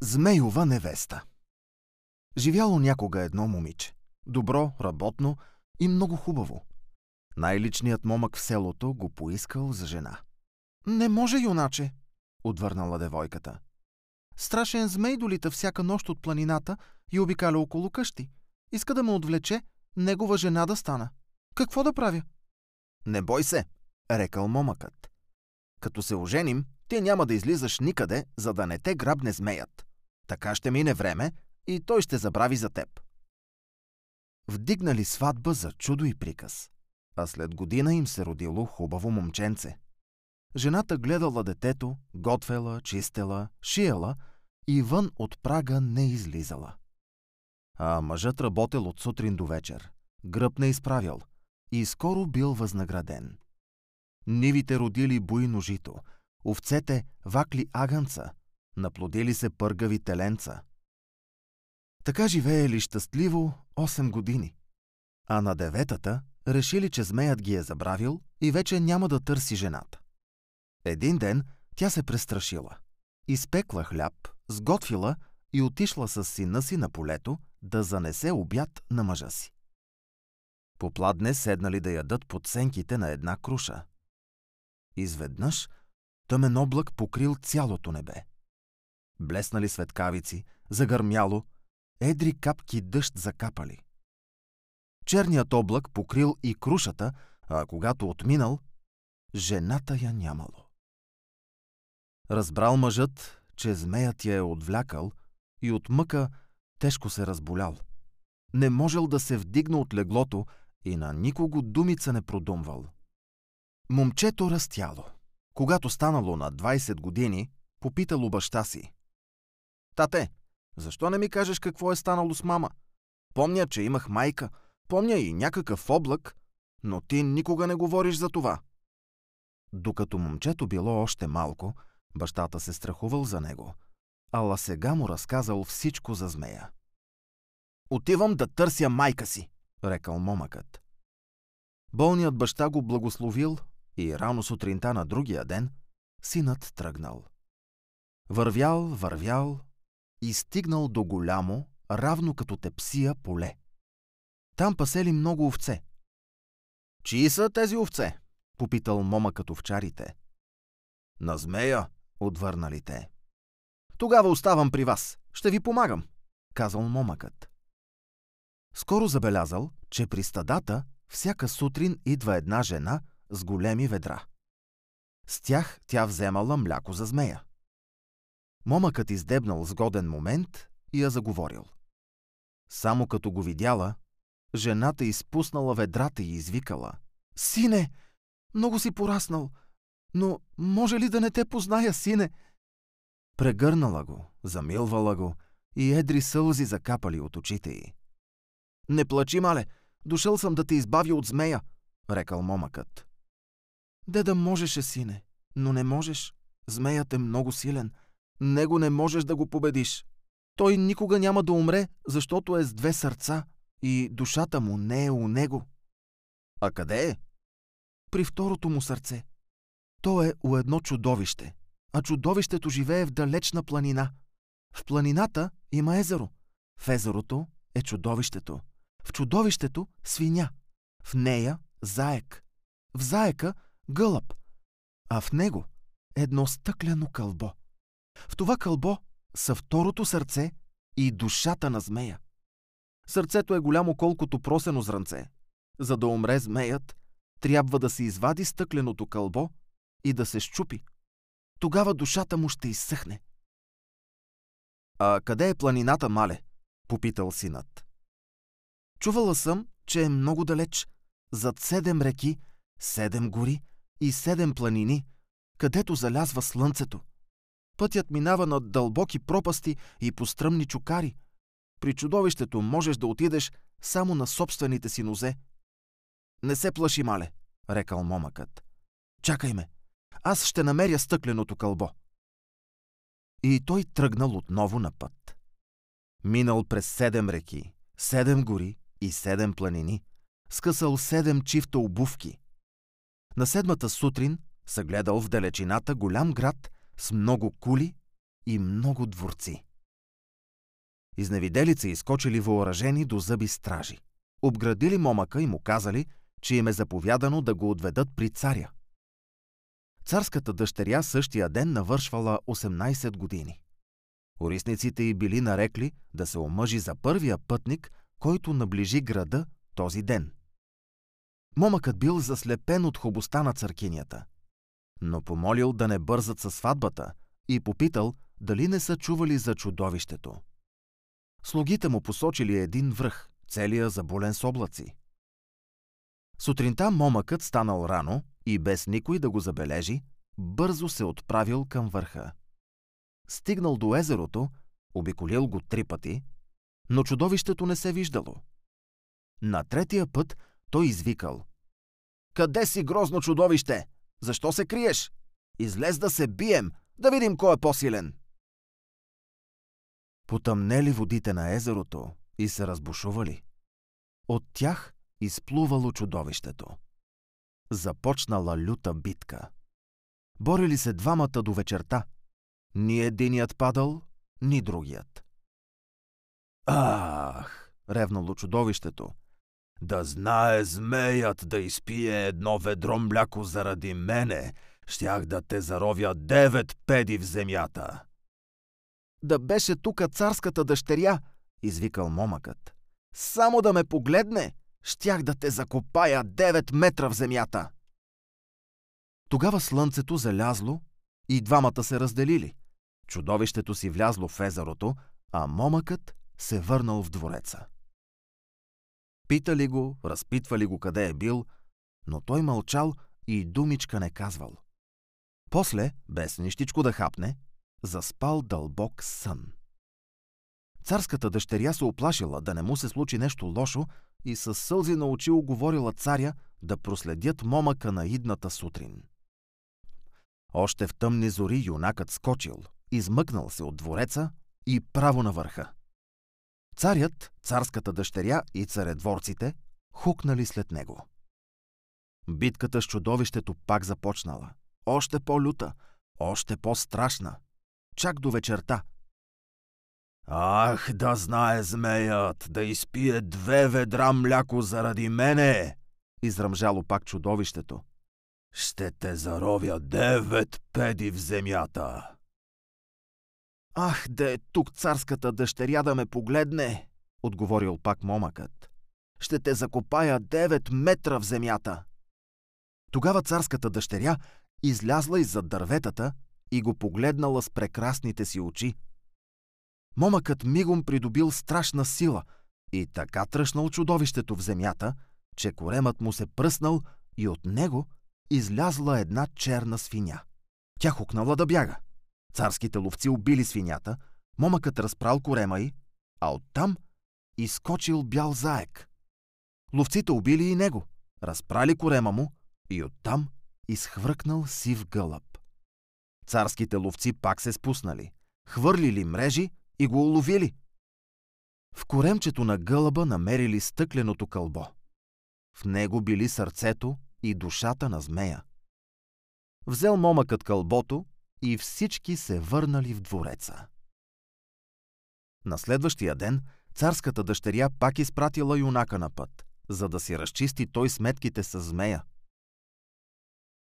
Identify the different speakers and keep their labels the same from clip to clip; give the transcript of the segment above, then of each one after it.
Speaker 1: Змейова невеста Живяло някога едно момиче. Добро, работно и много хубаво. Най-личният момък в селото го поискал за жена. Не може, юначе, отвърнала девойката. Страшен змей долита всяка нощ от планината и обикаля около къщи. Иска да ме отвлече, негова жена да стана. Какво да правя? Не бой се, рекал момъкът. Като се оженим, ти няма да излизаш никъде, за да не те грабне змеят. Така ще мине време и той ще забрави за теб. Вдигнали сватба за чудо и приказ. А след година им се родило хубаво момченце. Жената гледала детето, готвела, чистела, шиела и вън от прага не излизала. А мъжът работел от сутрин до вечер. Гръб не изправил и скоро бил възнаграден. Нивите родили буйно жито, овцете вакли агънца, наплодили се пъргави теленца. Така живеели щастливо 8 години. А на деветата решили, че змеят ги е забравил и вече няма да търси жената. Един ден тя се престрашила. Изпекла хляб, сготвила и отишла с сина си на полето да занесе обяд на мъжа си. Попладне седнали да ядат под сенките на една круша. Изведнъж тъмен облак покрил цялото небе. Блеснали светкавици, загърмяло, едри капки дъжд закапали. Черният облак покрил и крушата, а когато отминал, жената я нямало. Разбрал мъжът, че змеят я е отвлякал и от мъка тежко се разболял. Не можел да се вдигна от леглото и на никого думица не продумвал. Момчето растяло. Когато станало на 20 години, попитало баща си. Тате, защо не ми кажеш какво е станало с мама? Помня, че имах майка, помня и някакъв облак, но ти никога не говориш за това. Докато момчето било още малко, бащата се страхувал за него, ала сега му разказал всичко за змея. Отивам да търся майка си, рекал момъкът. Болният баща го благословил и рано сутринта на другия ден синът тръгнал. Вървял, вървял и стигнал до голямо, равно като тепсия поле. Там пасели много овце. Чии са тези овце? попитал момъкът овчарите. На змея, отвърнали те. Тогава оставам при вас. Ще ви помагам, казал момъкът. Скоро забелязал, че при стадата всяка сутрин идва една жена с големи ведра. С тях тя вземала мляко за змея. Момъкът издебнал сгоден момент и я заговорил. Само като го видяла, жената изпуснала ведрата и извикала. Сине, много си пораснал, но може ли да не те позная, сине? Прегърнала го, замилвала го и едри сълзи закапали от очите й. Не плачи, мале, дошъл съм да те избавя от змея, рекал момъкът. Де да можеше, сине, но не можеш. Змеят е много силен. Него не можеш да го победиш. Той никога няма да умре, защото е с две сърца и душата му не е у него. А къде е? При второто му сърце. То е у едно чудовище, а чудовището живее в далечна планина. В планината има езеро. В езерото е чудовището. В чудовището – свиня. В нея – заек. В заека – гълъб. А в него – едно стъклено кълбо. В това кълбо са второто сърце и душата на змея. Сърцето е голямо колкото просено зранце. За да умре змеят, трябва да се извади стъкленото кълбо и да се щупи. Тогава душата му ще изсъхне. А къде е планината, мале? попитал синът. Чувала съм, че е много далеч, зад седем реки, седем гори и седем планини, където залязва слънцето. Пътят минава над дълбоки пропасти и по стръмни чукари. При чудовището можеш да отидеш само на собствените си нозе. Не се плаши, мале, рекал момъкът. Чакай ме. Аз ще намеря стъкленото кълбо. И той тръгнал отново на път. Минал през седем реки, седем гори и седем планини, скъсал седем чифта обувки. На седмата сутрин съгледал в далечината голям град с много кули и много дворци. Изневиделица изкочили въоръжени до зъби стражи. Обградили момъка и му казали, че им е заповядано да го отведат при царя. Царската дъщеря същия ден навършвала 18 години. Орисниците й били нарекли да се омъжи за първия пътник, който наближи града този ден. Момъкът бил заслепен от хубостта на църкинята, но помолил да не бързат със сватбата и попитал дали не са чували за чудовището. Слугите му посочили един връх, целия заболен с облаци. Сутринта момъкът станал рано и без никой да го забележи, бързо се отправил към върха. Стигнал до езерото, обиколил го три пъти, но чудовището не се виждало. На третия път той извикал. Къде си, грозно чудовище? Защо се криеш? Излез да се бием, да видим кой е по-силен. Потъмнели водите на езерото и се разбушували. От тях изплувало чудовището. Започнала люта битка. Борили се двамата до вечерта. Ни единият падал, ни другият. Ах, ревнало чудовището. Да знае змеят да изпие едно ведро мляко заради мене, щях да те заровя девет педи в земята. Да беше тука царската дъщеря, извикал момъкът. Само да ме погледне, щях да те закопая девет метра в земята. Тогава слънцето залязло и двамата се разделили. Чудовището си влязло в езерото, а момъкът се върнал в двореца. Питали го, разпитвали го къде е бил, но той мълчал и думичка не казвал. После, без нищичко да хапне, заспал дълбок сън. Царската дъщеря се оплашила да не му се случи нещо лошо и със сълзи на очи оговорила царя да проследят момъка на идната сутрин. Още в тъмни зори юнакът скочил, измъкнал се от двореца и право на върха. Царят, царската дъщеря и царедворците хукнали след него. Битката с чудовището пак започнала. Още по-люта, още по-страшна. Чак до вечерта. Ах, да знае змеят, да изпие две ведра мляко заради мене! Изръмжало пак чудовището. Ще те заровя девет педи в земята. Ах, да е тук царската дъщеря да ме погледне, отговорил пак момъкът. Ще те закопая девет метра в земята. Тогава царската дъщеря излязла иззад дърветата и го погледнала с прекрасните си очи. Момъкът мигом придобил страшна сила и така тръщнал чудовището в земята, че коремът му се пръснал и от него излязла една черна свиня. Тя хукнала да бяга. Царските ловци убили свинята, момъкът разпрал корема й, а оттам изкочил бял заек. Ловците убили и него, разпрали корема му и оттам изхвъркнал сив гълъб. Царските ловци пак се спуснали, хвърлили мрежи и го уловили. В коремчето на гълъба намерили стъкленото кълбо. В него били сърцето и душата на змея. Взел момъкът кълбото и всички се върнали в двореца. На следващия ден царската дъщеря пак изпратила юнака на път, за да си разчисти той сметките с змея.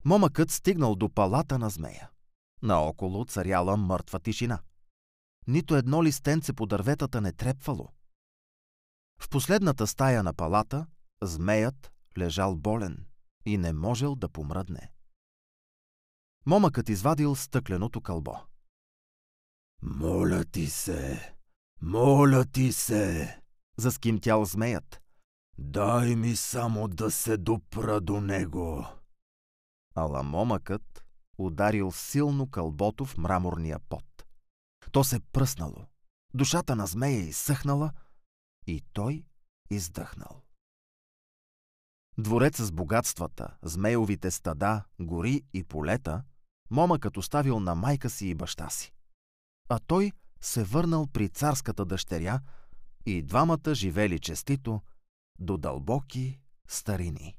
Speaker 1: Момъкът стигнал до палата на змея. Наоколо царяла мъртва тишина. Нито едно листенце по дърветата не трепвало. В последната стая на палата змеят лежал болен и не можел да помръдне. Момъкът извадил стъкленото кълбо. Моля ти се, моля ти се, заскимтял змеят. Дай ми само да се допра до него. Ала момъкът ударил силно кълбото в мраморния пот. То се пръснало. Душата на змея изсъхнала и той издъхнал. Дворец с богатствата, змеевите стада, гори и полета, момъкът оставил на майка си и баща си. А той се върнал при царската дъщеря и двамата живели честито до дълбоки старини.